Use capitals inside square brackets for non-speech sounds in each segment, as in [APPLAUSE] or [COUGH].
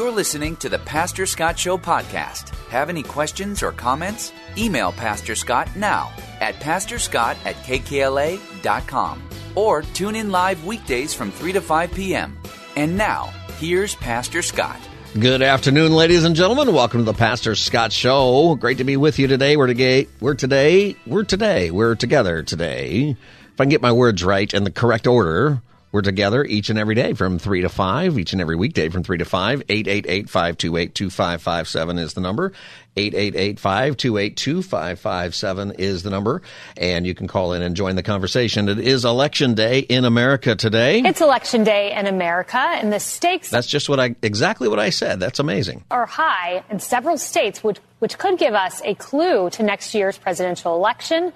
You're listening to the Pastor Scott Show podcast. Have any questions or comments? Email Pastor Scott now at pastorscott at kkla.com or tune in live weekdays from 3 to 5 p.m. And now, here's Pastor Scott. Good afternoon, ladies and gentlemen. Welcome to the Pastor Scott Show. Great to be with you today. We're today. We're today. We're today. We're together today. If I can get my words right in the correct order, we're together each and every day from 3 to 5, each and every weekday from 3 to 5. 888-528-2557 is the number. 888-528-2557 is the number. And you can call in and join the conversation. It is election day in America today. It's election day in America, and the stakes That's just what I, exactly what I said. That's amazing. are high in several states, which, which could give us a clue to next year's presidential election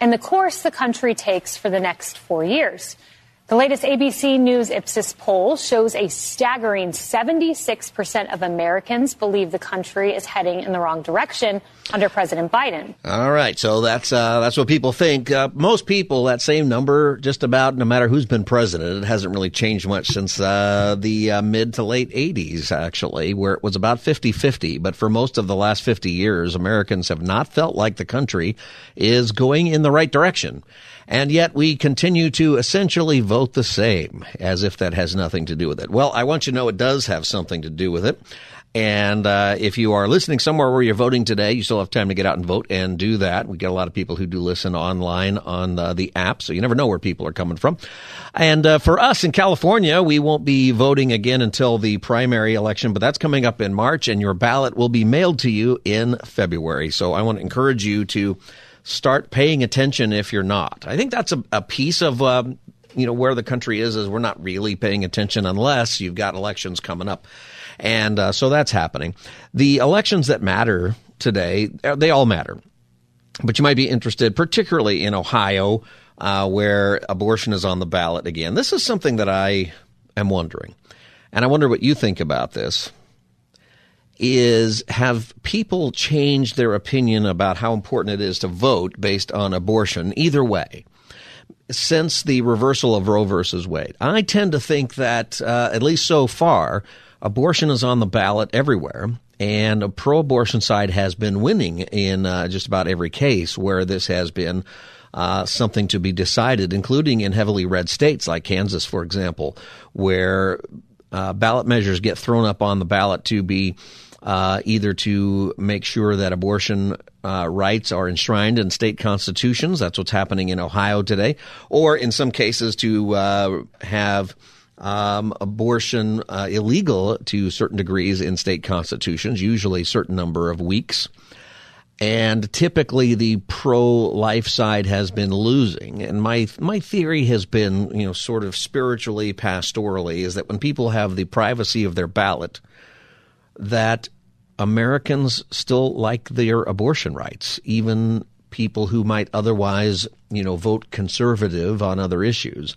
and the course the country takes for the next four years. The latest ABC News Ipsos poll shows a staggering 76% of Americans believe the country is heading in the wrong direction under President Biden. All right, so that's uh, that's what people think. Uh, most people, that same number, just about no matter who's been president, it hasn't really changed much since uh, the uh, mid to late 80s, actually, where it was about 50 50. But for most of the last 50 years, Americans have not felt like the country is going in the right direction. And yet we continue to essentially vote the same, as if that has nothing to do with it. Well, I want you to know it does have something to do with it. And uh, if you are listening somewhere where you're voting today, you still have time to get out and vote and do that. We get a lot of people who do listen online on uh, the app, so you never know where people are coming from. And uh, for us in California, we won't be voting again until the primary election, but that's coming up in March, and your ballot will be mailed to you in February. So I want to encourage you to start paying attention if you're not. I think that's a, a piece of um, you know where the country is is we're not really paying attention unless you've got elections coming up, and uh, so that's happening. The elections that matter today, uh, they all matter, but you might be interested, particularly in Ohio, uh, where abortion is on the ballot again. This is something that I am wondering, and I wonder what you think about this is have people changed their opinion about how important it is to vote based on abortion either way since the reversal of Roe versus Wade? I tend to think that, uh, at least so far, abortion is on the ballot everywhere. And a pro abortion side has been winning in uh, just about every case where this has been uh, something to be decided, including in heavily red states like Kansas, for example, where uh, ballot measures get thrown up on the ballot to be uh, either to make sure that abortion uh, rights are enshrined in state constitutions. That's what's happening in Ohio today, or in some cases to uh, have. Um, abortion uh, illegal to certain degrees in state constitutions, usually a certain number of weeks. And typically the pro-life side has been losing. And my, my theory has been, you know, sort of spiritually, pastorally, is that when people have the privacy of their ballot, that Americans still like their abortion rights, even people who might otherwise, you know, vote conservative on other issues.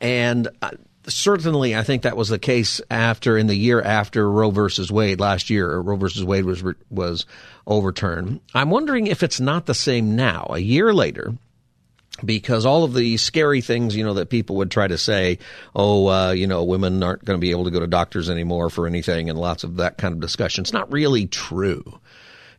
And uh, certainly, I think that was the case after in the year after Roe versus Wade last year. Roe versus Wade was was overturned. I'm wondering if it's not the same now, a year later because all of the scary things, you know, that people would try to say, oh, uh, you know, women aren't going to be able to go to doctors anymore for anything, and lots of that kind of discussion. It's not really true.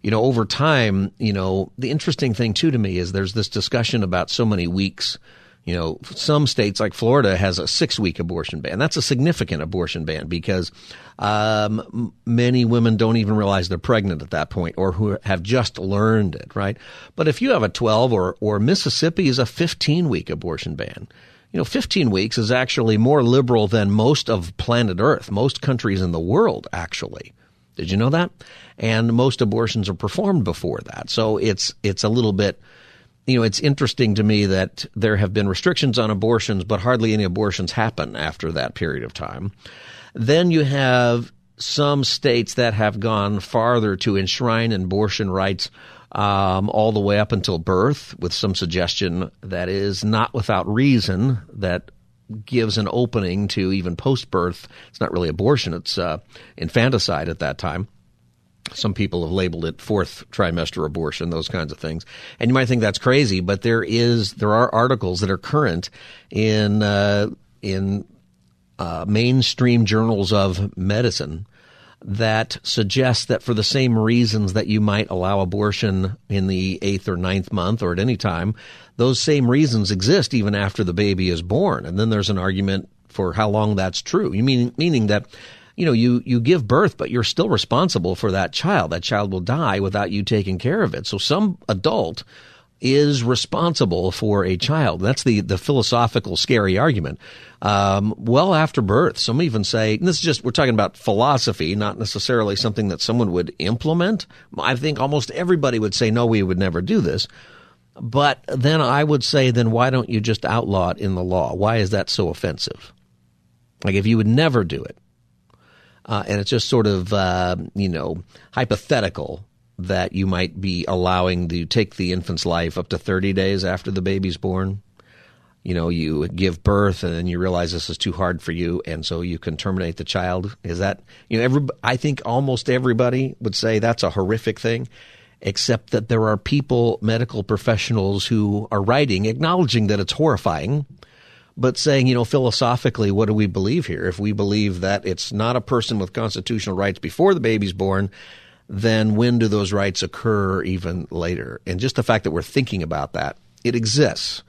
You know, over time, you know, the interesting thing too to me is there's this discussion about so many weeks. You know, some states like Florida has a six week abortion ban. That's a significant abortion ban because um, many women don't even realize they're pregnant at that point or who have just learned it, right? But if you have a 12 or, or Mississippi is a 15 week abortion ban. You know, 15 weeks is actually more liberal than most of planet Earth, most countries in the world, actually. Did you know that? And most abortions are performed before that. So it's, it's a little bit, you know, it's interesting to me that there have been restrictions on abortions, but hardly any abortions happen after that period of time. Then you have some states that have gone farther to enshrine abortion rights um, all the way up until birth, with some suggestion that is not without reason that gives an opening to even post birth. It's not really abortion, it's uh, infanticide at that time. Some people have labeled it fourth trimester abortion, those kinds of things. And you might think that's crazy, but there is there are articles that are current in uh, in uh, mainstream journals of medicine that suggest that for the same reasons that you might allow abortion in the eighth or ninth month or at any time, those same reasons exist even after the baby is born. And then there's an argument for how long that's true. You mean meaning that you know you you give birth, but you're still responsible for that child. That child will die without you taking care of it. So some adult is responsible for a child. That's the, the philosophical scary argument. Um, well after birth, some even say, this is just, we're talking about philosophy, not necessarily something that someone would implement. I think almost everybody would say, no, we would never do this. But then I would say, then why don't you just outlaw it in the law? Why is that so offensive? Like if you would never do it, uh, and it's just sort of, uh, you know, hypothetical that you might be allowing to take the infant's life up to 30 days after the baby's born. You know, you give birth and then you realize this is too hard for you, and so you can terminate the child. Is that, you know, every, I think almost everybody would say that's a horrific thing, except that there are people, medical professionals, who are writing acknowledging that it's horrifying, but saying, you know, philosophically, what do we believe here? If we believe that it's not a person with constitutional rights before the baby's born, then when do those rights occur even later? And just the fact that we're thinking about that, it exists.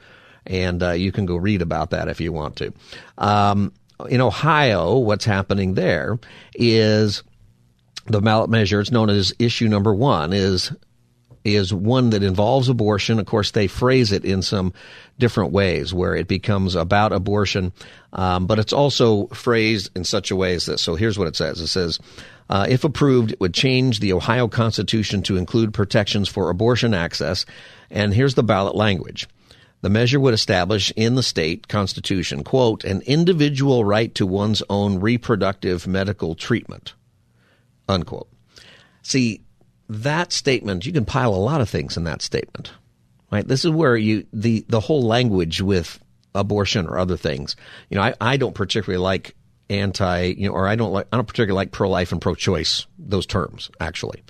And uh, you can go read about that if you want to. Um, in Ohio, what's happening there is the ballot measure, it's known as issue number one, is is one that involves abortion. Of course, they phrase it in some different ways where it becomes about abortion, um, but it's also phrased in such a way as this. So here's what it says. It says, uh, if approved, it would change the Ohio Constitution to include protections for abortion access. And here's the ballot language. The measure would establish in the state constitution, quote, an individual right to one's own reproductive medical treatment, unquote. See, that statement, you can pile a lot of things in that statement, right? This is where you, the, the whole language with abortion or other things. You know, I, I don't particularly like anti, you know, or I don't like, I don't particularly like pro-life and pro-choice, those terms, actually.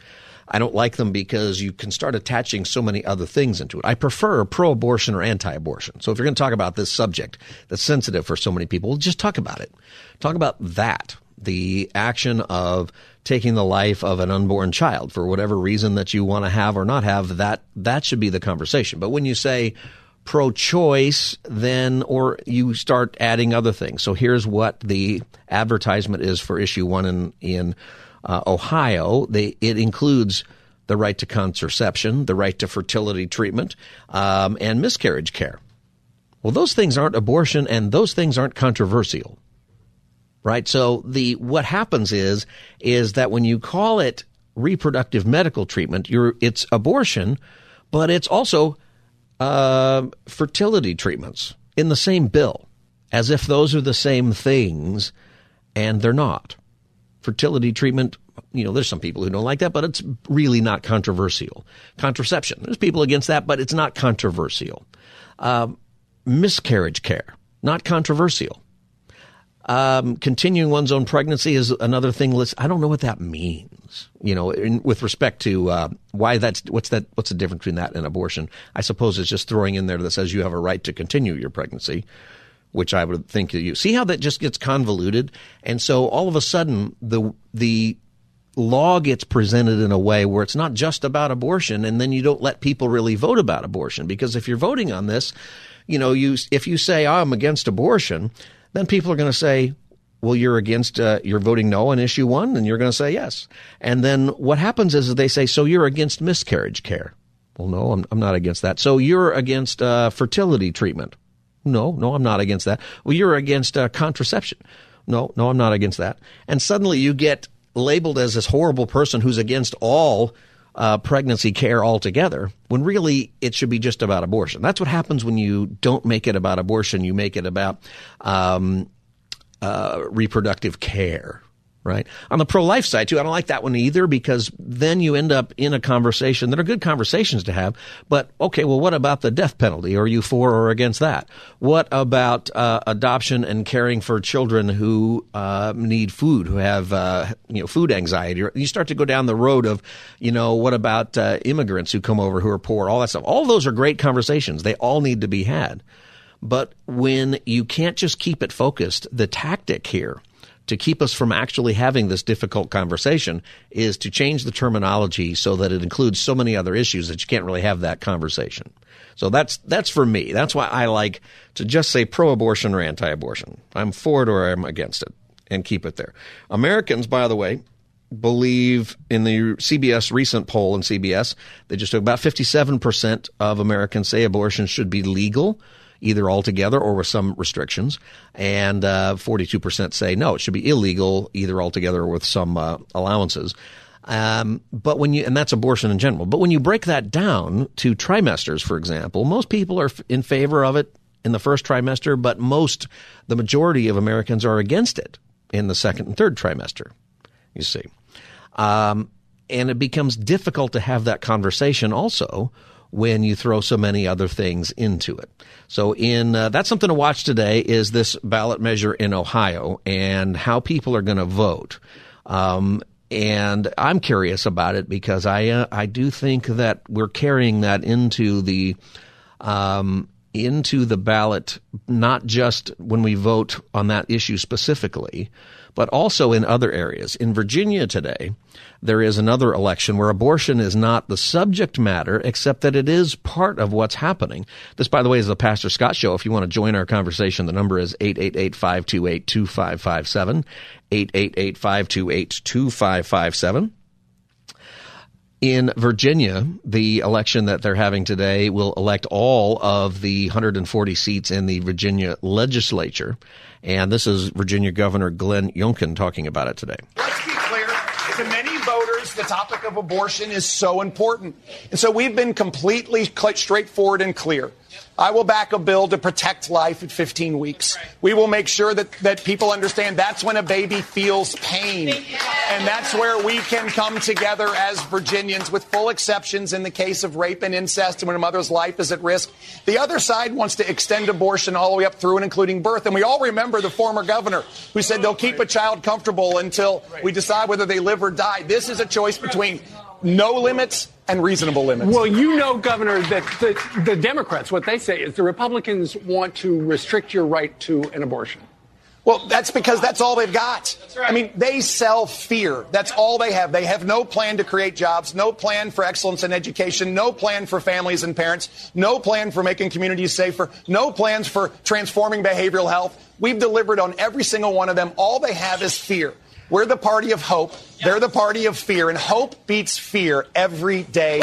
I don't like them because you can start attaching so many other things into it. I prefer pro-abortion or anti-abortion. So if you're going to talk about this subject that's sensitive for so many people, just talk about it. Talk about that. The action of taking the life of an unborn child for whatever reason that you want to have or not have, that, that should be the conversation. But when you say pro-choice, then or you start adding other things. So here's what the advertisement is for issue one in in uh, Ohio. They, it includes the right to contraception, the right to fertility treatment, um, and miscarriage care. Well, those things aren't abortion, and those things aren't controversial, right? So the what happens is is that when you call it reproductive medical treatment, you're it's abortion, but it's also uh, fertility treatments in the same bill, as if those are the same things, and they're not. Fertility treatment, you know, there's some people who don't like that, but it's really not controversial. Contraception, there's people against that, but it's not controversial. Uh, miscarriage care, not controversial. Um, continuing one's own pregnancy is another thing. I don't know what that means. You know, in, with respect to uh, why that's what's that what's the difference between that and abortion? I suppose it's just throwing in there that says you have a right to continue your pregnancy, which I would think you see how that just gets convoluted, and so all of a sudden the the law gets presented in a way where it's not just about abortion, and then you don't let people really vote about abortion because if you're voting on this, you know, you if you say oh, I'm against abortion then people are going to say, well, you're against, uh, you're voting no on issue one, and you're going to say yes. And then what happens is they say, so you're against miscarriage care. Well, no, I'm, I'm not against that. So you're against uh, fertility treatment. No, no, I'm not against that. Well, you're against uh, contraception. No, no, I'm not against that. And suddenly you get labeled as this horrible person who's against all uh, pregnancy care altogether, when really it should be just about abortion. That's what happens when you don't make it about abortion. You make it about um, uh, reproductive care, right? On the pro life side, too, I don't like that one either because then you end up in a conversation that are good conversations to have. But okay, well, what about the death penalty? Are you for or against that? What about uh, adoption and caring for children who uh, need food, who have uh, you know food anxiety? You start to go down the road of, you know, what about uh, immigrants who come over who are poor? All that stuff. All those are great conversations. They all need to be had. But when you can't just keep it focused, the tactic here to keep us from actually having this difficult conversation is to change the terminology so that it includes so many other issues that you can't really have that conversation. So that's that's for me. That's why I like to just say pro-abortion or anti-abortion. I'm for it or I'm against it, and keep it there. Americans, by the way, believe in the CBS recent poll in CBS, they just took about 57% of Americans say abortion should be legal either altogether or with some restrictions. And uh, 42% say no, it should be illegal either altogether or with some uh, allowances. Um, but when you, and that's abortion in general. But when you break that down to trimesters, for example, most people are in favor of it in the first trimester, but most, the majority of Americans are against it in the second and third trimester. You see. Um, and it becomes difficult to have that conversation also when you throw so many other things into it. So in uh, that's something to watch today is this ballot measure in Ohio and how people are going to vote. Um, and I'm curious about it because I uh, I do think that we're carrying that into the um, into the ballot, not just when we vote on that issue specifically, but also in other areas. In Virginia today, there is another election where abortion is not the subject matter, except that it is part of what's happening. This, by the way, is the Pastor Scott Show. If you want to join our conversation, the number is 888-528-2557, 888-528-2557. In Virginia, the election that they're having today will elect all of the 140 seats in the Virginia legislature. And this is Virginia Governor Glenn Youngkin talking about it today. Let's be clear. To many voters, the topic of abortion is so important. And so we've been completely straightforward and clear. I will back a bill to protect life at 15 weeks. We will make sure that, that people understand that's when a baby feels pain. And that's where we can come together as Virginians with full exceptions in the case of rape and incest and when a mother's life is at risk. The other side wants to extend abortion all the way up through and including birth. And we all remember the former governor who said they'll keep a child comfortable until we decide whether they live or die. This is a choice between no limits and reasonable limits. Well, you know, Governor, that the, the Democrats, what they say is the Republicans want to restrict your right to an abortion. Well, that's because that's all they've got. Right. I mean, they sell fear. That's all they have. They have no plan to create jobs, no plan for excellence in education, no plan for families and parents, no plan for making communities safer, no plans for transforming behavioral health. We've delivered on every single one of them. All they have is fear. We're the party of hope. They're the party of fear, and hope beats fear every day.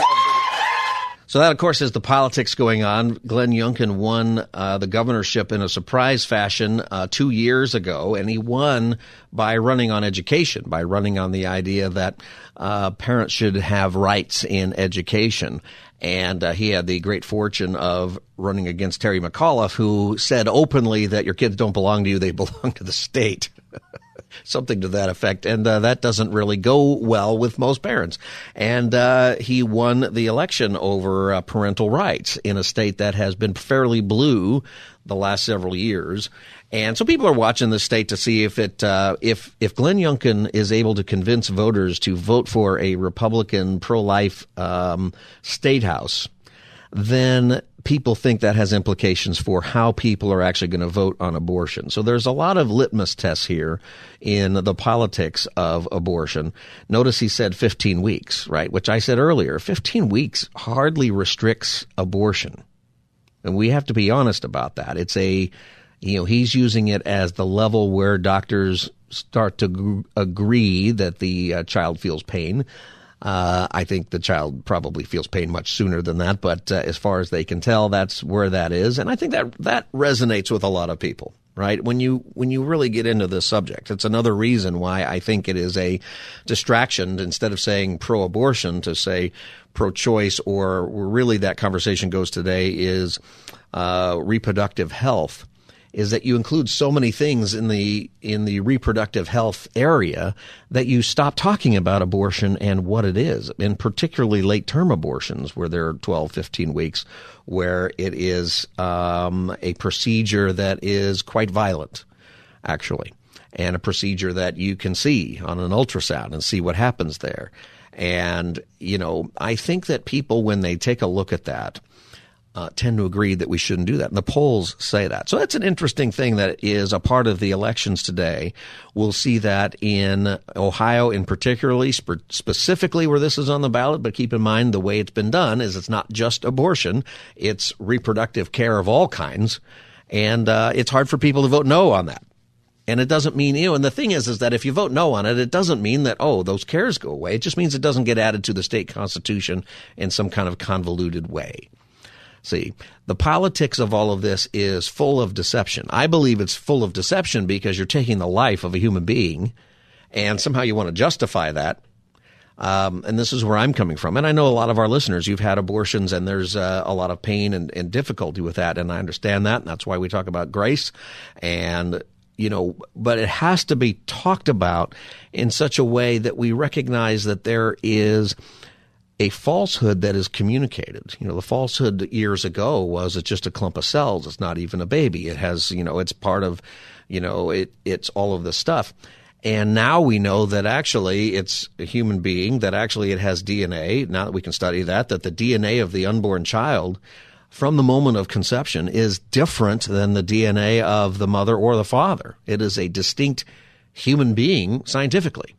So that, of course, is the politics going on. Glenn Youngkin won uh, the governorship in a surprise fashion uh, two years ago, and he won by running on education, by running on the idea that uh, parents should have rights in education. And uh, he had the great fortune of running against Terry McAuliffe, who said openly that your kids don't belong to you; they [LAUGHS] belong to the state. [LAUGHS] something to that effect. And uh, that doesn't really go well with most parents. And uh, he won the election over uh, parental rights in a state that has been fairly blue the last several years. And so people are watching the state to see if it uh, if if Glenn Youngkin is able to convince voters to vote for a Republican pro life um, state house, then people think that has implications for how people are actually going to vote on abortion. So there's a lot of litmus tests here in the politics of abortion. Notice he said 15 weeks, right? Which I said earlier, 15 weeks hardly restricts abortion. And we have to be honest about that. It's a, you know, he's using it as the level where doctors start to agree that the uh, child feels pain. Uh, I think the child probably feels pain much sooner than that, but uh, as far as they can tell, that's where that is, and I think that that resonates with a lot of people. right? When you when you really get into this subject, it's another reason why I think it is a distraction instead of saying pro-abortion to say pro-choice, or really that conversation goes today is uh, reproductive health is that you include so many things in the in the reproductive health area that you stop talking about abortion and what it is, and particularly late term abortions where they're 12, 15 weeks, where it is um, a procedure that is quite violent, actually, and a procedure that you can see on an ultrasound and see what happens there. And, you know, I think that people, when they take a look at that, uh, tend to agree that we shouldn't do that. And the polls say that. So that's an interesting thing that is a part of the elections today. We'll see that in Ohio in particularly, spe- specifically where this is on the ballot. But keep in mind the way it's been done is it's not just abortion. It's reproductive care of all kinds. And, uh, it's hard for people to vote no on that. And it doesn't mean, you know, and the thing is, is that if you vote no on it, it doesn't mean that, oh, those cares go away. It just means it doesn't get added to the state constitution in some kind of convoluted way. See, the politics of all of this is full of deception. I believe it's full of deception because you're taking the life of a human being and somehow you want to justify that. Um, and this is where I'm coming from. And I know a lot of our listeners, you've had abortions and there's uh, a lot of pain and, and difficulty with that. And I understand that. And that's why we talk about grace and you know, but it has to be talked about in such a way that we recognize that there is a falsehood that is communicated. You know, the falsehood years ago was it's just a clump of cells. It's not even a baby. It has, you know, it's part of, you know, it, it's all of this stuff. And now we know that actually it's a human being, that actually it has DNA. Now that we can study that, that the DNA of the unborn child from the moment of conception is different than the DNA of the mother or the father. It is a distinct human being scientifically.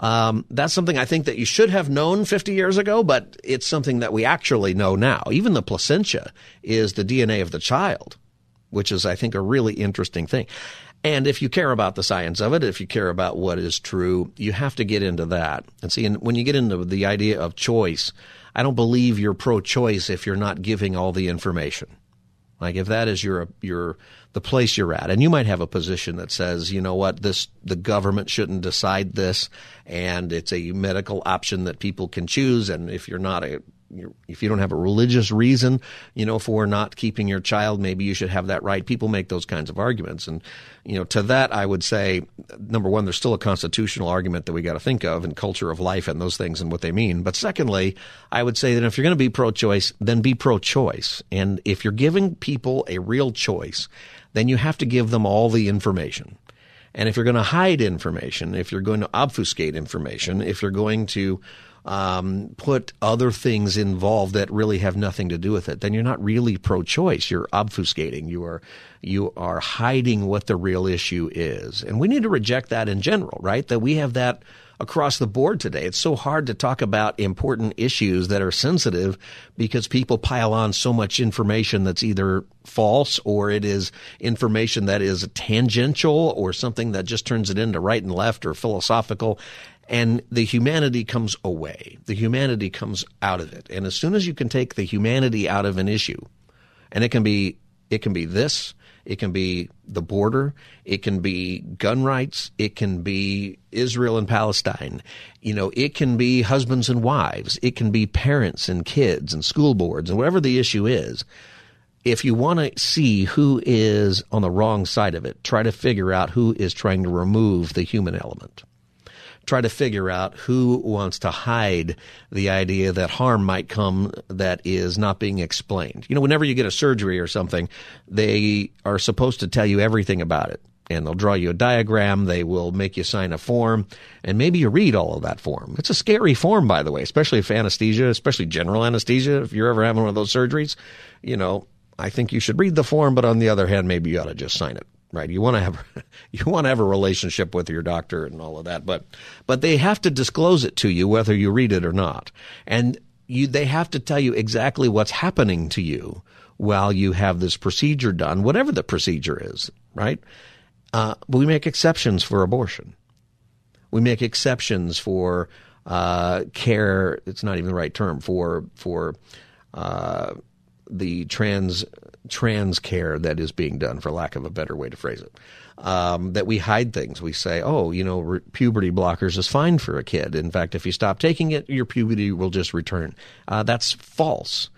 Um, that's something I think that you should have known 50 years ago, but it's something that we actually know now. Even the placenta is the DNA of the child, which is, I think, a really interesting thing. And if you care about the science of it, if you care about what is true, you have to get into that. And see, and when you get into the idea of choice, I don't believe you're pro-choice if you're not giving all the information. Like if that is your your the place you're at, and you might have a position that says, you know what, this the government shouldn't decide this, and it's a medical option that people can choose, and if you're not a if you don't have a religious reason, you know, for not keeping your child, maybe you should have that right. People make those kinds of arguments. And, you know, to that, I would say, number one, there's still a constitutional argument that we got to think of and culture of life and those things and what they mean. But secondly, I would say that if you're going to be pro choice, then be pro choice. And if you're giving people a real choice, then you have to give them all the information. And if you're going to hide information, if you're going to obfuscate information, if you're going to um, put other things involved that really have nothing to do with it, then you're not really pro-choice. You're obfuscating. You are you are hiding what the real issue is, and we need to reject that in general, right? That we have that across the board today. It's so hard to talk about important issues that are sensitive because people pile on so much information that's either false or it is information that is tangential or something that just turns it into right and left or philosophical and the humanity comes away. The humanity comes out of it. And as soon as you can take the humanity out of an issue, and it can be it can be this, it can be the border, it can be gun rights, it can be Israel and Palestine. You know, it can be husbands and wives, it can be parents and kids and school boards and whatever the issue is. If you want to see who is on the wrong side of it, try to figure out who is trying to remove the human element try to figure out who wants to hide the idea that harm might come that is not being explained. You know, whenever you get a surgery or something, they are supposed to tell you everything about it. And they'll draw you a diagram. They will make you sign a form. And maybe you read all of that form. It's a scary form, by the way, especially if anesthesia, especially general anesthesia. If you're ever having one of those surgeries, you know, I think you should read the form, but on the other hand, maybe you ought to just sign it right? You want to have [LAUGHS] you want to have a relationship with your doctor and all of that, but but they have to disclose it to you whether you read it or not, and you they have to tell you exactly what's happening to you while you have this procedure done, whatever the procedure is, right? Uh, we make exceptions for abortion. We make exceptions for uh, care. It's not even the right term for for uh, the trans trans care that is being done, for lack of a better way to phrase it. Um, that we hide things. We say, oh, you know, re- puberty blockers is fine for a kid. In fact, if you stop taking it, your puberty will just return. Uh, that's false.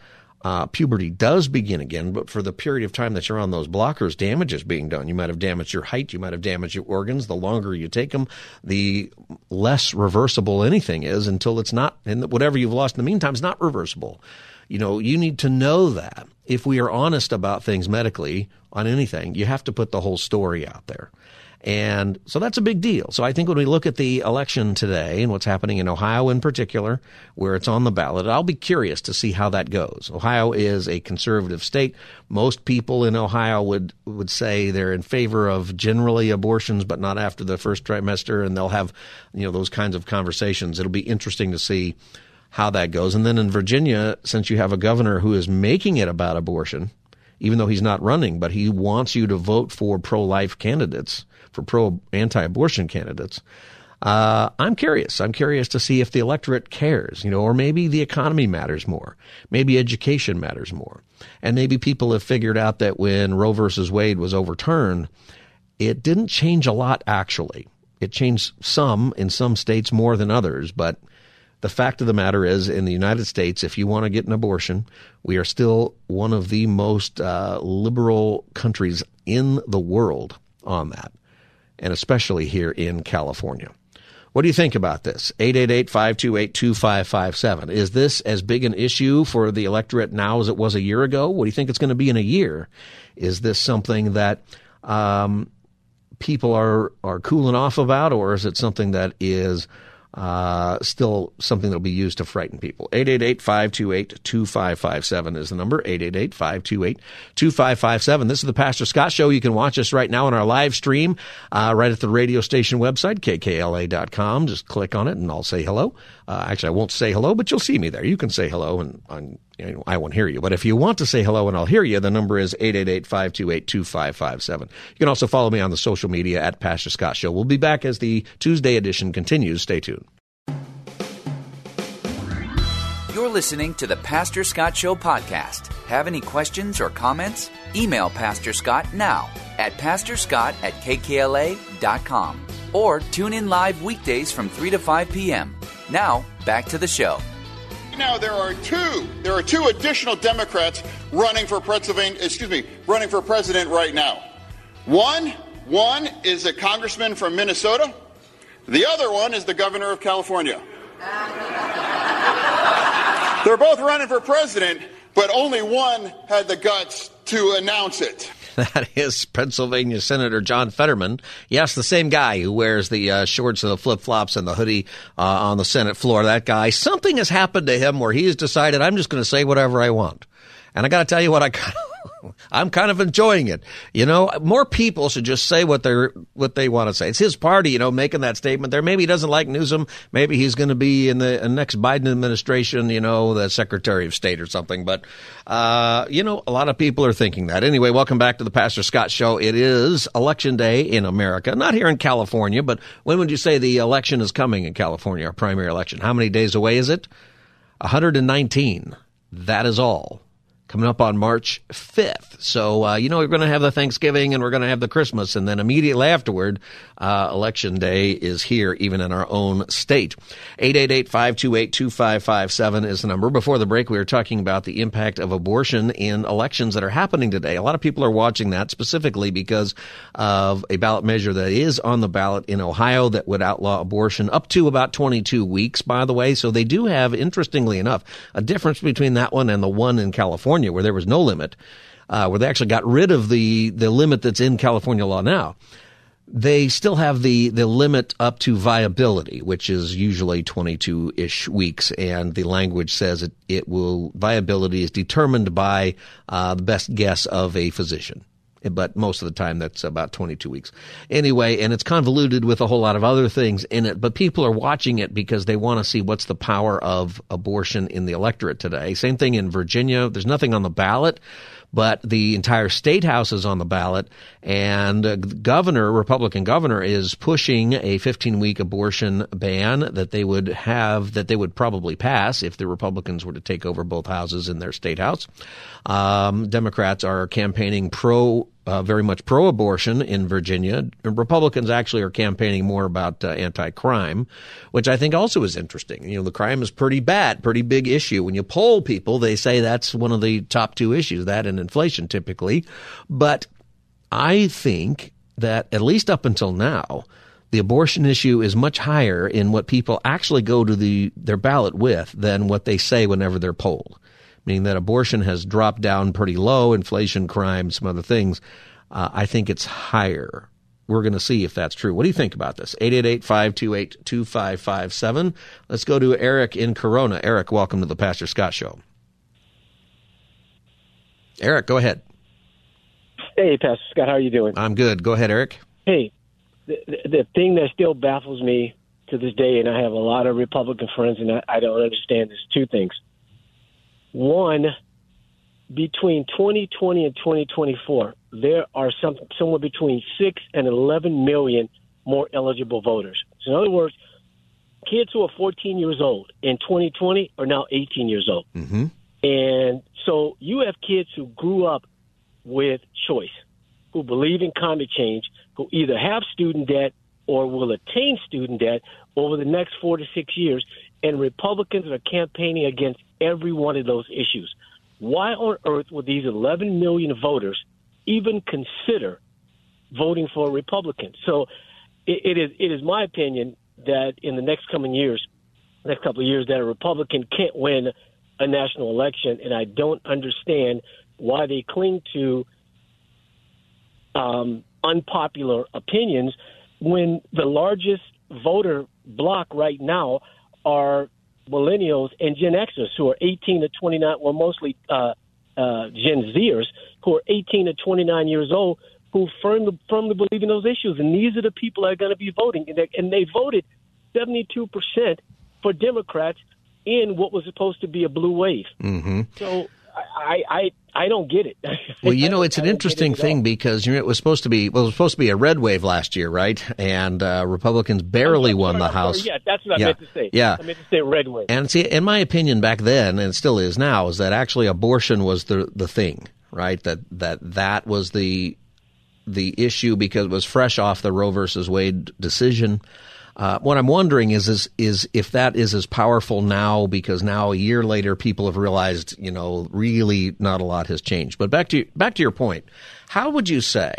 Uh, puberty does begin again, but for the period of time that you're on those blockers, damage is being done. You might have damaged your height, you might have damaged your organs. The longer you take them, the less reversible anything is until it's not, and whatever you've lost in the meantime is not reversible. You know, you need to know that if we are honest about things medically on anything, you have to put the whole story out there. And so that's a big deal. So I think when we look at the election today and what's happening in Ohio in particular, where it's on the ballot, I'll be curious to see how that goes. Ohio is a conservative state. Most people in Ohio would, would say they're in favor of generally abortions, but not after the first trimester. And they'll have, you know, those kinds of conversations. It'll be interesting to see how that goes. And then in Virginia, since you have a governor who is making it about abortion, even though he's not running, but he wants you to vote for pro life candidates, for pro anti abortion candidates. Uh, I'm curious. I'm curious to see if the electorate cares, you know, or maybe the economy matters more. Maybe education matters more. And maybe people have figured out that when Roe versus Wade was overturned, it didn't change a lot actually. It changed some in some states more than others, but the fact of the matter is, in the United States, if you want to get an abortion, we are still one of the most uh, liberal countries in the world on that, and especially here in California. What do you think about this? 888-528-2557. Is this as big an issue for the electorate now as it was a year ago? What do you think it's going to be in a year? Is this something that um, people are are cooling off about, or is it something that is uh, still something that'll be used to frighten people. 888-528-2557 is the number. 888-528-2557. This is the Pastor Scott Show. You can watch us right now on our live stream, uh, right at the radio station website, kkla.com. Just click on it and I'll say hello. Uh, actually, I won't say hello, but you'll see me there. You can say hello, and, and you know, I won't hear you. But if you want to say hello and I'll hear you, the number is 888-528-2557. You can also follow me on the social media at Pastor Scott Show. We'll be back as the Tuesday edition continues. Stay tuned. You're listening to the Pastor Scott Show podcast. Have any questions or comments? Email Pastor Scott now at pastorscott at kkla.com or tune in live weekdays from 3 to 5 p.m. Now, back to the show. Now there are two. There are two additional Democrats running for Pennsylvania. Excuse me, running for president right now. One, one is a congressman from Minnesota. The other one is the governor of California. They're both running for president, but only one had the guts to announce it. [LAUGHS] That is Pennsylvania Senator John Fetterman. Yes, the same guy who wears the uh, shorts and the flip flops and the hoodie uh, on the Senate floor. That guy. Something has happened to him where he has decided I'm just going to say whatever I want. And I got to tell you what I kind of [LAUGHS] I'm kind of enjoying it. You know, more people should just say what they're what they want to say. It's his party, you know, making that statement there. Maybe he doesn't like Newsom. Maybe he's going to be in the next Biden administration, you know, the Secretary of State or something. But uh, you know, a lot of people are thinking that. Anyway, welcome back to the Pastor Scott Show. It is election day in America, not here in California, but when would you say the election is coming in California? Our primary election. How many days away is it? 119. That is all coming up on March 5th. So, uh, you know, we're going to have the Thanksgiving and we're going to have the Christmas. And then immediately afterward, uh, Election Day is here, even in our own state. 888-528-2557 is the number. Before the break, we were talking about the impact of abortion in elections that are happening today. A lot of people are watching that specifically because of a ballot measure that is on the ballot in Ohio that would outlaw abortion up to about 22 weeks, by the way. So they do have, interestingly enough, a difference between that one and the one in California California, where there was no limit, uh, where they actually got rid of the the limit that's in California law now. They still have the the limit up to viability, which is usually 22 ish weeks, and the language says it it will viability is determined by uh, the best guess of a physician but most of the time that's about 22 weeks. Anyway, and it's convoluted with a whole lot of other things in it, but people are watching it because they want to see what's the power of abortion in the electorate today. Same thing in Virginia. There's nothing on the ballot, but the entire state house is on the ballot, and governor, Republican governor, is pushing a 15 week abortion ban that they would have, that they would probably pass if the Republicans were to take over both houses in their state house. Um, Democrats are campaigning pro uh, very much pro-abortion in Virginia. Republicans actually are campaigning more about uh, anti-crime, which I think also is interesting. You know, the crime is pretty bad, pretty big issue. When you poll people, they say that's one of the top two issues, that and inflation typically. But I think that at least up until now, the abortion issue is much higher in what people actually go to the their ballot with than what they say whenever they're polled meaning that abortion has dropped down pretty low, inflation, crime, some other things. Uh, I think it's higher. We're going to see if that's true. What do you think about this? 888-528-2557. Let's go to Eric in Corona. Eric, welcome to the Pastor Scott Show. Eric, go ahead. Hey, Pastor Scott, how are you doing? I'm good. Go ahead, Eric. Hey, the, the, thing that still baffles me to this day, and I have a lot of Republican friends, and I, I don't understand, is two things. One, between 2020 and 2024, there are some somewhere between six and 11 million more eligible voters. So in other words, kids who are 14 years old in 2020 are now 18 years old. Mm-hmm. And so you have kids who grew up with choice, who believe in climate change, who either have student debt or will attain student debt over the next four to six years. And Republicans are campaigning against every one of those issues. Why on earth would these 11 million voters even consider voting for a Republican? So it, it is it is my opinion that in the next coming years, next couple of years, that a Republican can't win a national election, and I don't understand why they cling to um, unpopular opinions when the largest voter block right now are millennials and Gen Xers who are 18 to 29, well, mostly uh, uh, Gen Zers who are 18 to 29 years old who firmly, firmly believe in those issues. And these are the people that are going to be voting. And they, and they voted 72% for Democrats in what was supposed to be a blue wave. Mm-hmm. So I, I, I don't get it. [LAUGHS] Well, you know, it's an interesting thing because you know, it was supposed to be well, it was supposed to be a red wave last year, right? And uh, Republicans barely won the House. yeah, that's what I yeah. meant to say. Yeah, I meant to say red wave. And see, in my opinion, back then, and still is now, is that actually abortion was the the thing, right? That that that was the the issue because it was fresh off the Roe versus Wade decision. Uh, what I'm wondering is, is is if that is as powerful now because now a year later people have realized you know really not a lot has changed. But back to back to your point, how would you say?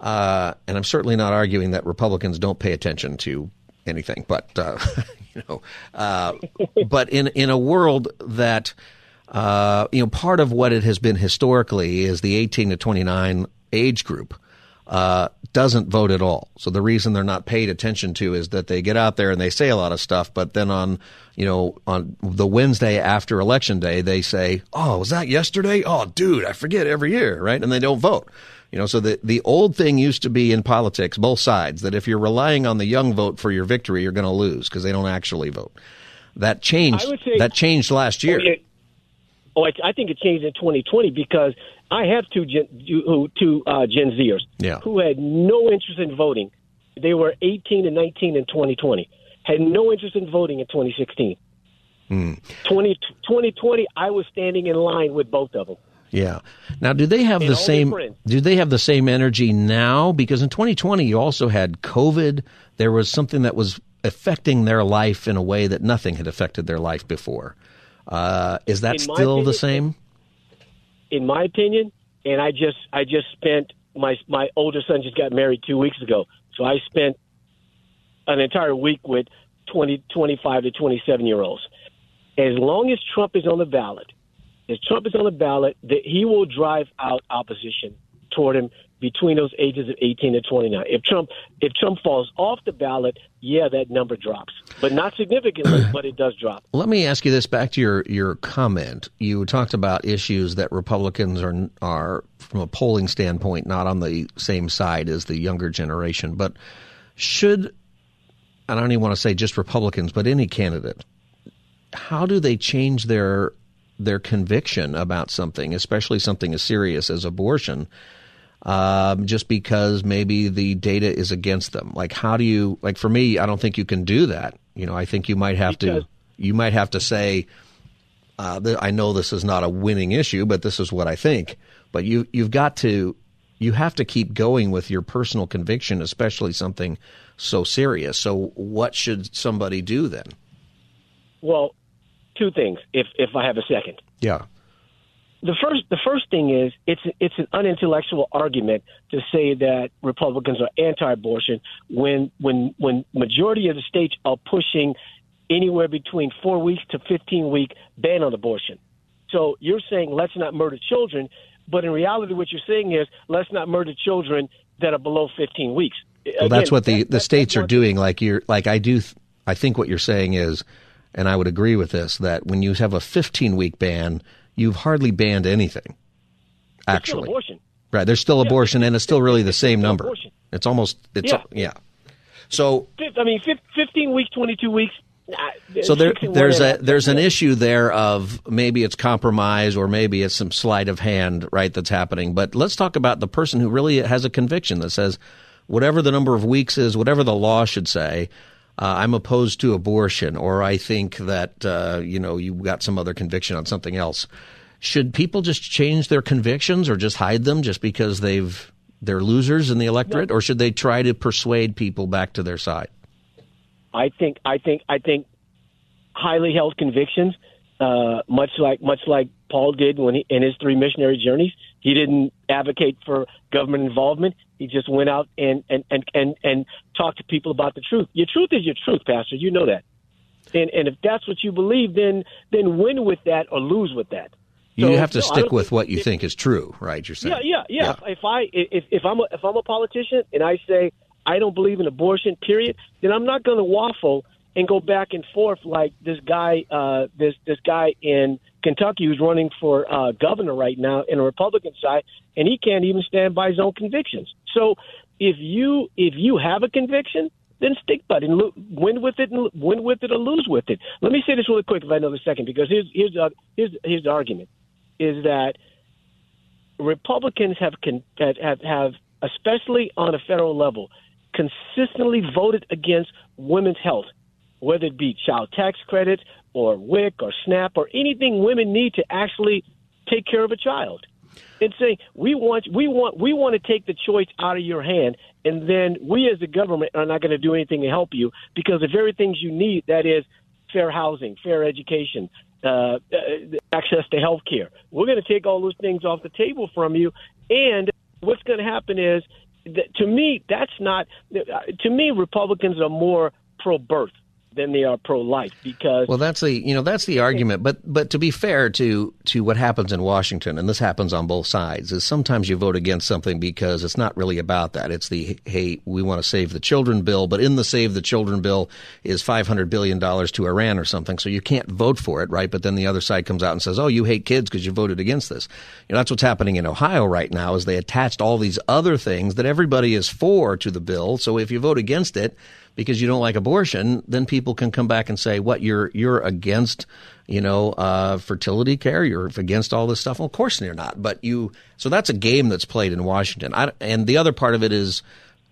Uh, and I'm certainly not arguing that Republicans don't pay attention to anything, but uh, [LAUGHS] you know, uh, but in in a world that uh, you know part of what it has been historically is the 18 to 29 age group uh, doesn't vote at all. So the reason they're not paid attention to is that they get out there and they say a lot of stuff, but then on you know on the Wednesday after election day they say, "Oh, was that yesterday? Oh, dude, I forget every year, right?" And they don't vote. You know, so the the old thing used to be in politics, both sides, that if you're relying on the young vote for your victory, you're going to lose because they don't actually vote. That changed. Say, that changed last year. Oh, it, oh, I think it changed in 2020 because I have two Gen, two uh, Gen Zers yeah. who had no interest in voting. They were 18 and 19 in 2020. Had no interest in voting in 2016. Mm. 20, 2020, I was standing in line with both of them. Yeah. Now, do they have and the same? Do they have the same energy now? Because in 2020, you also had COVID. There was something that was affecting their life in a way that nothing had affected their life before. Uh, is that still opinion, the same? In my opinion, and I just I just spent my my older son just got married two weeks ago, so I spent an entire week with 20, 25 to 27 year olds. As long as Trump is on the ballot, as Trump is on the ballot, that he will drive out opposition toward him between those ages of 18 and 29. If Trump if Trump falls off the ballot, yeah, that number drops, but not significantly, [CLEARS THROAT] but it does drop. Let me ask you this: back to your your comment, you talked about issues that Republicans are are from a polling standpoint not on the same side as the younger generation, but should I don't even want to say just Republicans, but any candidate, how do they change their their conviction about something, especially something as serious as abortion, um, just because maybe the data is against them. Like, how do you like? For me, I don't think you can do that. You know, I think you might have Because- to. You might have to say, uh, th- I know this is not a winning issue, but this is what I think. But you you've got to you have to keep going with your personal conviction, especially something so serious. So, what should somebody do then? Well, two things. If if I have a second, Yeah. The first the first thing is it's it's an unintellectual argument to say that Republicans are anti-abortion when when when majority of the states are pushing anywhere between four weeks to fifteen week ban on abortion. So you're saying let's not murder children, but in reality, what you're saying is let's not murder children that are below fifteen weeks. Well, that's what the, that- the states are doing. Like you're, like I do. th- I think what you're saying is, and I would agree with this, that when you have a 15 week ban, you've hardly banned anything. Actually, abortion. right? There's still abortion, and it's still really the same number. abortion. It's almost. It's Yeah. yeah. So I mean, 15 weeks, 22 weeks. So there, there's a there's an issue there of maybe it's compromise or maybe it's some sleight of hand, right? That's happening. But let's talk about the person who really has a conviction that says, whatever the number of weeks is, whatever the law should say, uh, I'm opposed to abortion, or I think that uh, you know you've got some other conviction on something else. Should people just change their convictions or just hide them just because they've they're losers in the electorate, or should they try to persuade people back to their side? I think I think I think highly held convictions, uh, much like much like Paul did when he in his three missionary journeys. He didn't advocate for government involvement. He just went out and and and and, and talked to people about the truth. Your truth is your truth, Pastor. You know that. And and if that's what you believe, then then win with that or lose with that. You So, have to no, stick with what you think is true, right? You're saying. Yeah, yeah, yeah. If I if if I'm a, if I'm a politician and I say I don't believe in abortion, period, then I'm not going to waffle and go back and forth like this guy, uh, this this guy in Kentucky who's running for uh, governor right now in a Republican side, and he can't even stand by his own convictions. So if you if you have a conviction, then stick by it and lo- win with it, and win with it or lose with it. Let me say this really quick, if I have another second, because here's here's the, here's here's the argument: is that Republicans have, con- have have especially on a federal level consistently voted against women's health, whether it be child tax credits or WIC or SNAP or anything women need to actually take care of a child. And say we want we want we want to take the choice out of your hand, and then we as the government are not going to do anything to help you because the very things you need that is fair housing, fair education, uh, uh, access to health care. We're going to take all those things off the table from you. And what's going to happen is, that, to me, that's not, to me, Republicans are more pro birth than they are pro life because. Well, that's the you know that's the argument, but but to be fair to to what happens in Washington, and this happens on both sides, is sometimes you vote against something because it's not really about that. It's the hey, we want to save the children bill, but in the save the children bill is five hundred billion dollars to Iran or something, so you can't vote for it, right? But then the other side comes out and says, oh, you hate kids because you voted against this. You know that's what's happening in Ohio right now is they attached all these other things that everybody is for to the bill. So if you vote against it because you don't like abortion, then people can come back and say, "What you're you're against, you know, uh, fertility care? You're against all this stuff." Well, of course you're not. But you, so that's a game that's played in Washington. I, and the other part of it is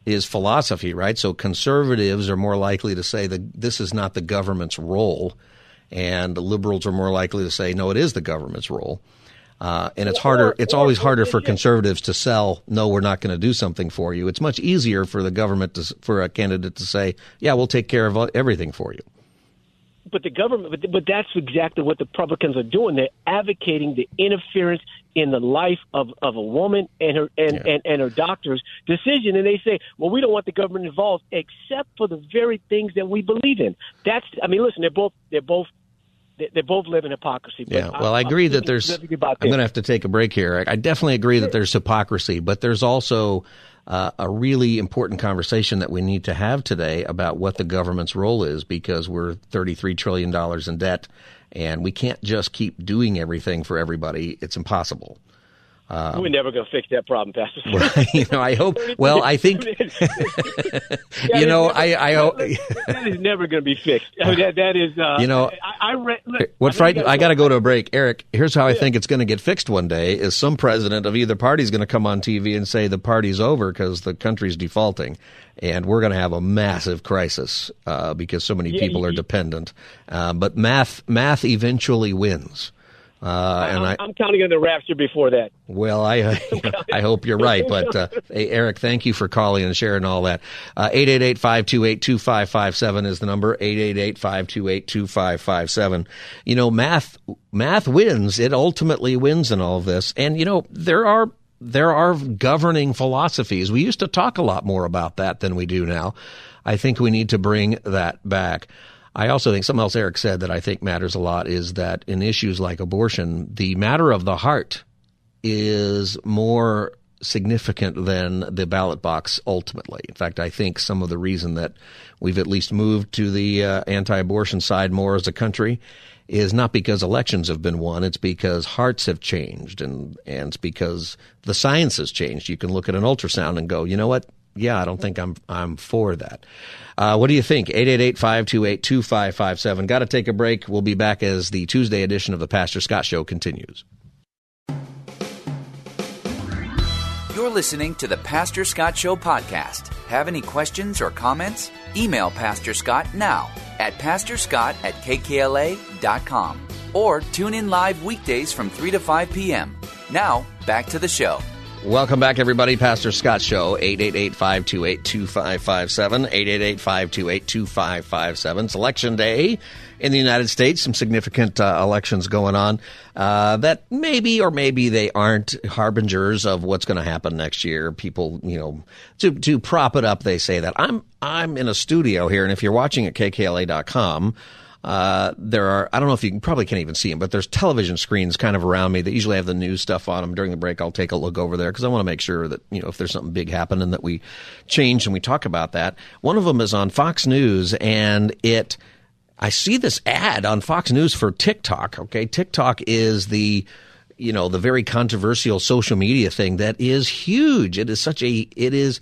is philosophy, right? So conservatives are more likely to say that this is not the government's role, and the liberals are more likely to say, "No, it is the government's role." Uh, and it's harder. It's always harder for conservatives to sell. No, we're not going to do something for you. It's much easier for the government to, for a candidate to say, "Yeah, we'll take care of everything for you." But the government, but, but that's exactly what the Republicans are doing. They're advocating the interference in the life of, of a woman and her and, and, and her doctor's decision, and they say, "Well, we don't want the government involved, except for the very things that we believe in." That's, I mean, listen, they're both they're both they, they both live in hypocrisy. But Yeah, well, I agree I'm that there's. I'm going to have to take a break here. I definitely agree that there's hypocrisy, but there's also uh, a really important conversation that we need to have today about what the government's role is because we're 33 trillion dollars in debt, and we can't just keep doing everything for everybody. It's impossible. Um, We're never going to fix that problem, Pastor. [LAUGHS] Well, you know, I hope. [LAUGHS] Well, I think. [LAUGHS] you know, I, I hope that is never going to be fixed. I mean, that, that is. Uh, you know, I, I read. Look, what frightened? I got to go to a break, Eric. Here's how I think it's going to get fixed one day: is some president of either party is going to come on TV and say the party's over because the country's defaulting, and we're going to have a massive crisis uh, because so many yeah, people are dependent. Uh, but math, math eventually wins. Uh, and I, am counting on the rapture before that. Well, I [LAUGHS] I [LAUGHS] hope you're right. But uh, [LAUGHS] hey, Eric, thank you for calling and sharing all that. Uh, eight eight eight five two eight two five five seven is the number. Eight eight eight five two eight two five five seven. You know, math math wins. It ultimately wins in all of this. And you know, there are there are governing philosophies. We used to talk a lot more about that than we do now. I think we need to bring that back. I also think something else Eric said that I think matters a lot is that in issues like abortion, the matter of the heart is more significant than the ballot box ultimately. In fact, I think some of the reason that we've at least moved to the uh, anti-abortion side more as a country is not because elections have been won. It's because hearts have changed and, and it's because the science has changed. You can look at an ultrasound and go, you know what? Yeah, I don't think I'm, I'm for that. Uh, what do you think? 888-528-2557. Got to take a break. We'll be back as the Tuesday edition of the Pastor Scott Show continues. You're listening to the Pastor Scott Show podcast. Have any questions or comments? Email Pastor Scott now at pastorscott at kkla.com or tune in live weekdays from 3 to 5 p.m. Now, back to the show. Welcome back, everybody. Pastor Scott Show, 888-528-2557, 888-528-2557. It's election day in the United States. Some significant uh, elections going on uh, that maybe or maybe they aren't harbingers of what's going to happen next year. People, you know, to, to prop it up, they say that. I'm, I'm in a studio here, and if you're watching at kkla.com, uh, there are, I don't know if you can, probably can't even see them, but there's television screens kind of around me that usually have the news stuff on them. During the break, I'll take a look over there because I want to make sure that, you know, if there's something big happening that we change and we talk about that. One of them is on Fox News and it, I see this ad on Fox News for TikTok. Okay. TikTok is the, you know, the very controversial social media thing that is huge. It is such a, it is,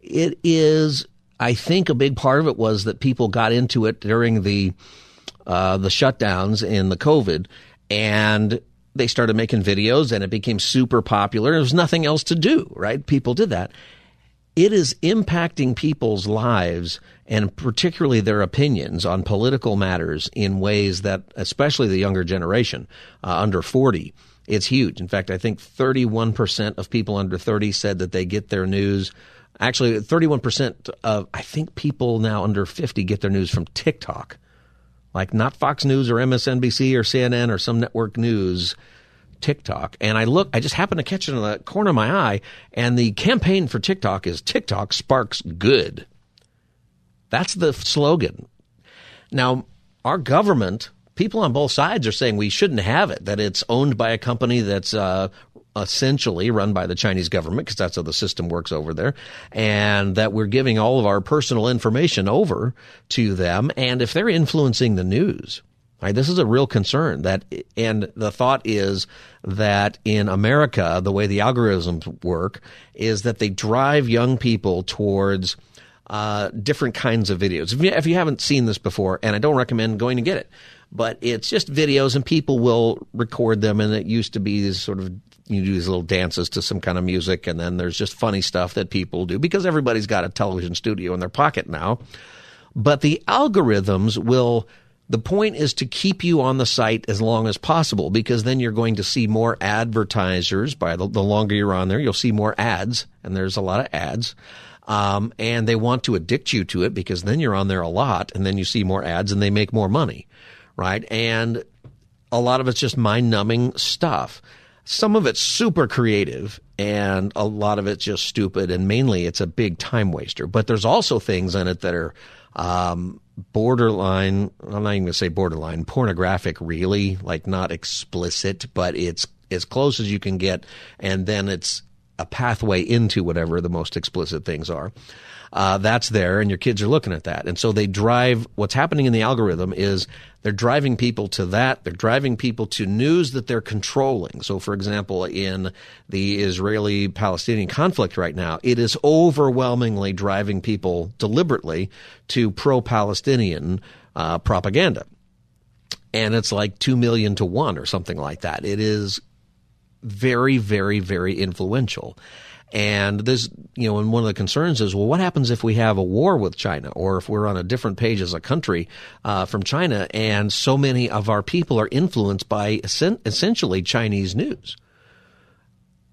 it is, I think a big part of it was that people got into it during the, uh, the shutdowns in the COVID, and they started making videos, and it became super popular. There was nothing else to do, right? People did that. It is impacting people's lives and particularly their opinions on political matters in ways that, especially the younger generation uh, under 40, it's huge. In fact, I think 31% of people under 30 said that they get their news. Actually, 31% of, I think people now under 50 get their news from TikTok like not Fox News or MSNBC or CNN or some network news, TikTok. And I look, I just happened to catch it in the corner of my eye, and the campaign for TikTok is TikTok sparks good. That's the slogan. Now, our government, people on both sides are saying we shouldn't have it, that it's owned by a company that's uh, essentially run by the Chinese government because that's how the system works over there, and that we're giving all of our personal information over to them. And if they're influencing the news, right, this is a real concern. That and the thought is that in America, the way the algorithms work is that they drive young people towards uh, different kinds of videos. If you, if you haven't seen this before, and I don't recommend going to get it, but it's just videos and people will record them and it used to be these sort of you do these little dances to some kind of music, and then there's just funny stuff that people do because everybody's got a television studio in their pocket now. But the algorithms will. The point is to keep you on the site as long as possible because then you're going to see more advertisers. By the, the longer you're on there, you'll see more ads, and there's a lot of ads. Um, and they want to addict you to it because then you're on there a lot, and then you see more ads, and they make more money, right? And a lot of it's just mind numbing stuff. Some of it's super creative and a lot of it's just stupid and mainly it's a big time waster. But there's also things in it that are um, borderline, I'm not even going to say borderline, pornographic really, like not explicit, but it's as close as you can get. And then it's a pathway into whatever the most explicit things are. Uh, that's there, and your kids are looking at that, and so they drive. What's happening in the algorithm is they're driving people to that. They're driving people to news that they're controlling. So, for example, in the Israeli-Palestinian conflict right now, it is overwhelmingly driving people deliberately to pro-Palestinian uh, propaganda and it's like 2 million to 1 or something like that. It is very, very, very influential. And there's, you know, and one of the concerns is, well, what happens if we have a war with China or if we're on a different page as a country uh, from China and so many of our people are influenced by essentially Chinese news?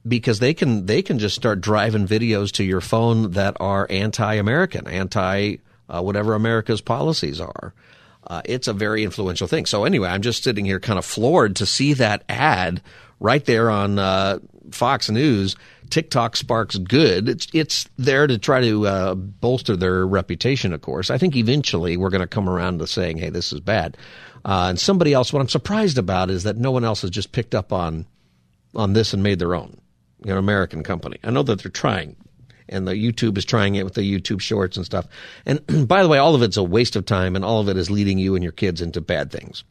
Because they can, they can just start driving videos to your phone that are anti-American, anti, uh, whatever America's policies are. Uh, it's a very influential thing. So anyway, I'm just sitting here kind of floored to see that ad right there on uh, Fox News. TikTok sparks good. It's it's there to try to uh, bolster their reputation. Of course, I think eventually we're going to come around to saying, "Hey, this is bad." Uh, and somebody else. What I'm surprised about is that no one else has just picked up on on this and made their own. You know, American company. I know that they're trying and the YouTube is trying it with the YouTube shorts and stuff. And [CLEARS THROAT] by the way, all of it's a waste of time and all of it is leading you and your kids into bad things.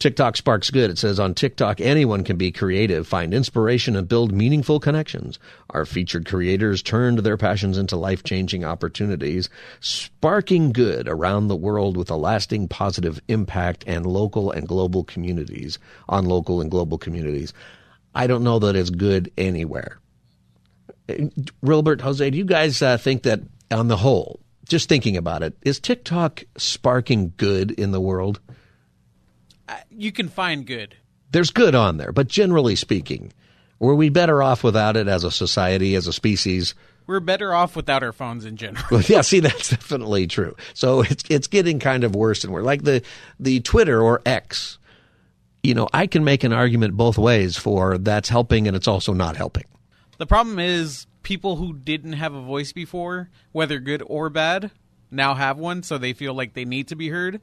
TikTok sparks good. It says on TikTok, anyone can be creative, find inspiration, and build meaningful connections. Our featured creators turned their passions into life changing opportunities, sparking good around the world with a lasting positive impact and local and global communities on local and global communities. I don't know that it's good anywhere. Wilbert, Jose, do you guys uh, think that on the whole, just thinking about it, is TikTok sparking good in the world? You can find good. There's good on there, but generally speaking, were we better off without it as a society, as a species? We're better off without our phones in general. well, yeah, see, [LAUGHS] that's definitely true. So it's it's getting kind of worse and worse. Like the the Twitter or X, you know, I can make an argument both ways for that's helping and it's also not helping. The problem is people who didn't have a voice before, whether good or bad, now have one, so they feel like they need to be heard.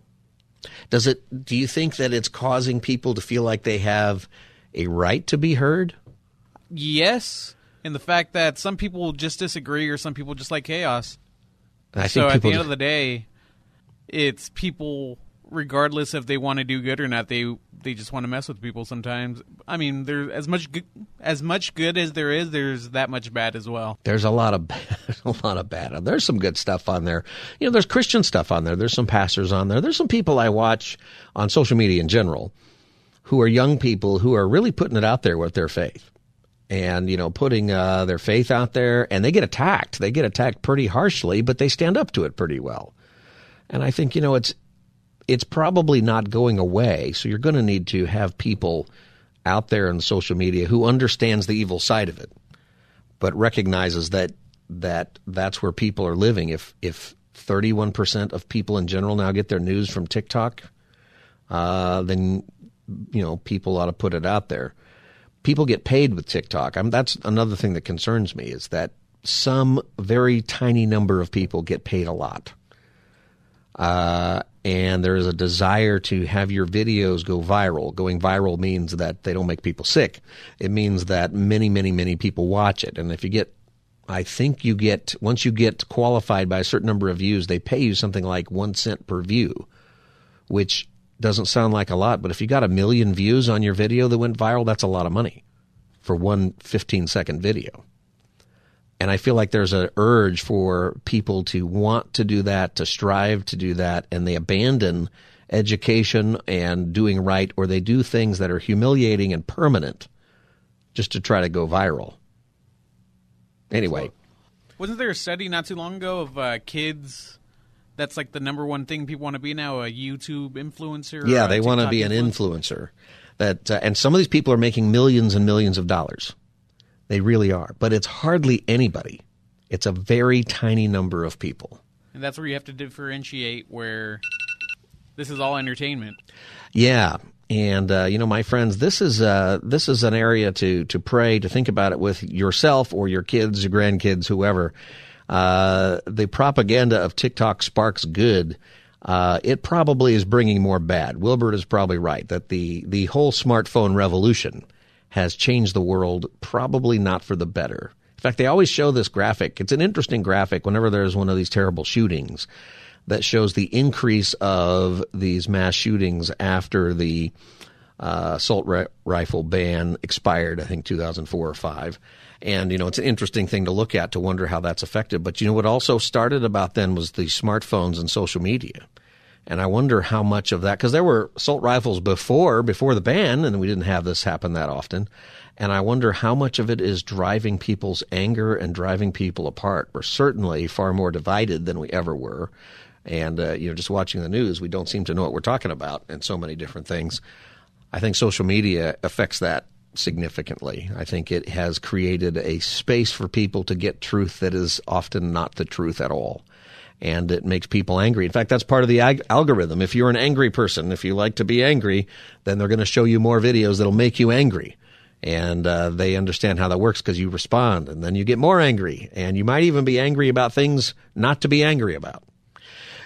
Does it? Do you think that it's causing people to feel like they have a right to be heard? Yes, and the fact that some people just disagree, or some people just like chaos. I so at the end of the day, it's people regardless if they want to do good or not. They they just want to mess with people sometimes. I mean, there's as much good, as much good as there is. There's that much bad as well. There's a lot of [LAUGHS] a lot of bad. There's some good stuff on there. You know, there's Christian stuff on there. There's some pastors on there. There's some people I watch on social media in general who are young people who are really putting it out there with their faith and you know putting uh, their faith out there and they get attacked they get attacked pretty harshly but they stand up to it pretty well and i think you know it's it's probably not going away. So you're going to need to have people out there in social media who understands the evil side of it, but recognizes that that that's where people are living. If if 31% of people in general now get their news from TikTok, uh, then you know people ought to put it out there. People get paid with TikTok. I'm, that's another thing that concerns me is that some very tiny number of people get paid a lot. Uh, and there is a desire to have your videos go viral. Going viral means that they don't make people sick. It means that many, many, many people watch it. And if you get, I think you get, once you get qualified by a certain number of views, they pay you something like one cent per view, which doesn't sound like a lot, but if you got a million views on your video that went viral, that's a lot of money for one 15 second video. And I feel like there's an urge for people to want to do that, to strive to do that, and they abandon education and doing right, or they do things that are humiliating and permanent just to try to go viral. Anyway. Wasn't there a study not too long ago of uh, kids? That's like the number one thing people want to be now a YouTube influencer. Yeah, they want to be an influencer. That uh, and some of these people are making millions and millions of dollars. They really are. But it's hardly anybody. It's a very tiny number of people. And that's where you have to differentiate where this is all entertainment. Yeah. And uh, you know, my friends, this is uh, this is an area to to pray, to think about it with yourself or your kids, your grandkids, whoever. Uh, the propaganda of TikTok sparks good. Uh, it probably is bringing more bad. Wilbert is probably right that the the whole smartphone revolution has changed the world, probably not for the better. In fact, they always show this graphic. It's an interesting graphic whenever there's one of these terrible shootings that shows the increase of these mass shootings after the uh, assault ri- rifle ban expired, I think 2004 or 5. And, you know, it's an interesting thing to look at to wonder how that's affected. But, you know, what also started about then was the smartphones and social media. And I wonder how much of that, because there were assault rifles before, before the ban, and we didn't have this happen that often. And I wonder how much of it is driving people's anger and driving people apart. We're certainly far more divided than we ever were. And, uh, you know, just watching the news, we don't seem to know what we're talking about and so many different things. I think social media affects that significantly. I think it has created a space for people to get truth that is often not the truth at all. And it makes people angry. In fact, that's part of the ag- algorithm. If you're an angry person, if you like to be angry, then they're going to show you more videos that'll make you angry. And uh, they understand how that works because you respond and then you get more angry. And you might even be angry about things not to be angry about.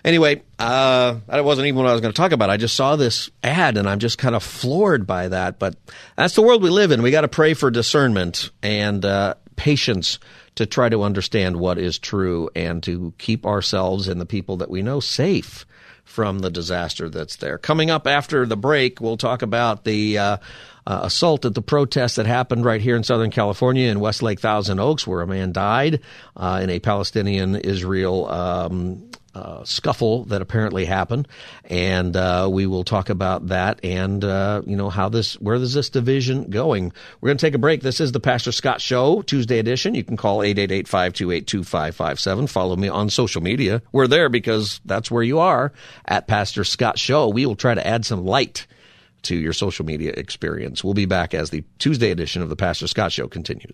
Anyway, uh, that wasn't even what I was going to talk about. I just saw this ad and I'm just kind of floored by that. But that's the world we live in. We got to pray for discernment and uh, patience to try to understand what is true and to keep ourselves and the people that we know safe from the disaster that's there. Coming up after the break, we'll talk about the uh, uh, assault at the protest that happened right here in Southern California in Westlake Thousand Oaks, where a man died uh, in a Palestinian Israel um, uh, scuffle that apparently happened, and uh, we will talk about that and uh, you know how this where is this division going. We're going to take a break. This is the Pastor Scott Show Tuesday edition. You can call 888-528-2557. Follow me on social media. We're there because that's where you are at Pastor Scott Show. We will try to add some light to your social media experience. We'll be back as the Tuesday edition of the Pastor Scott Show continues.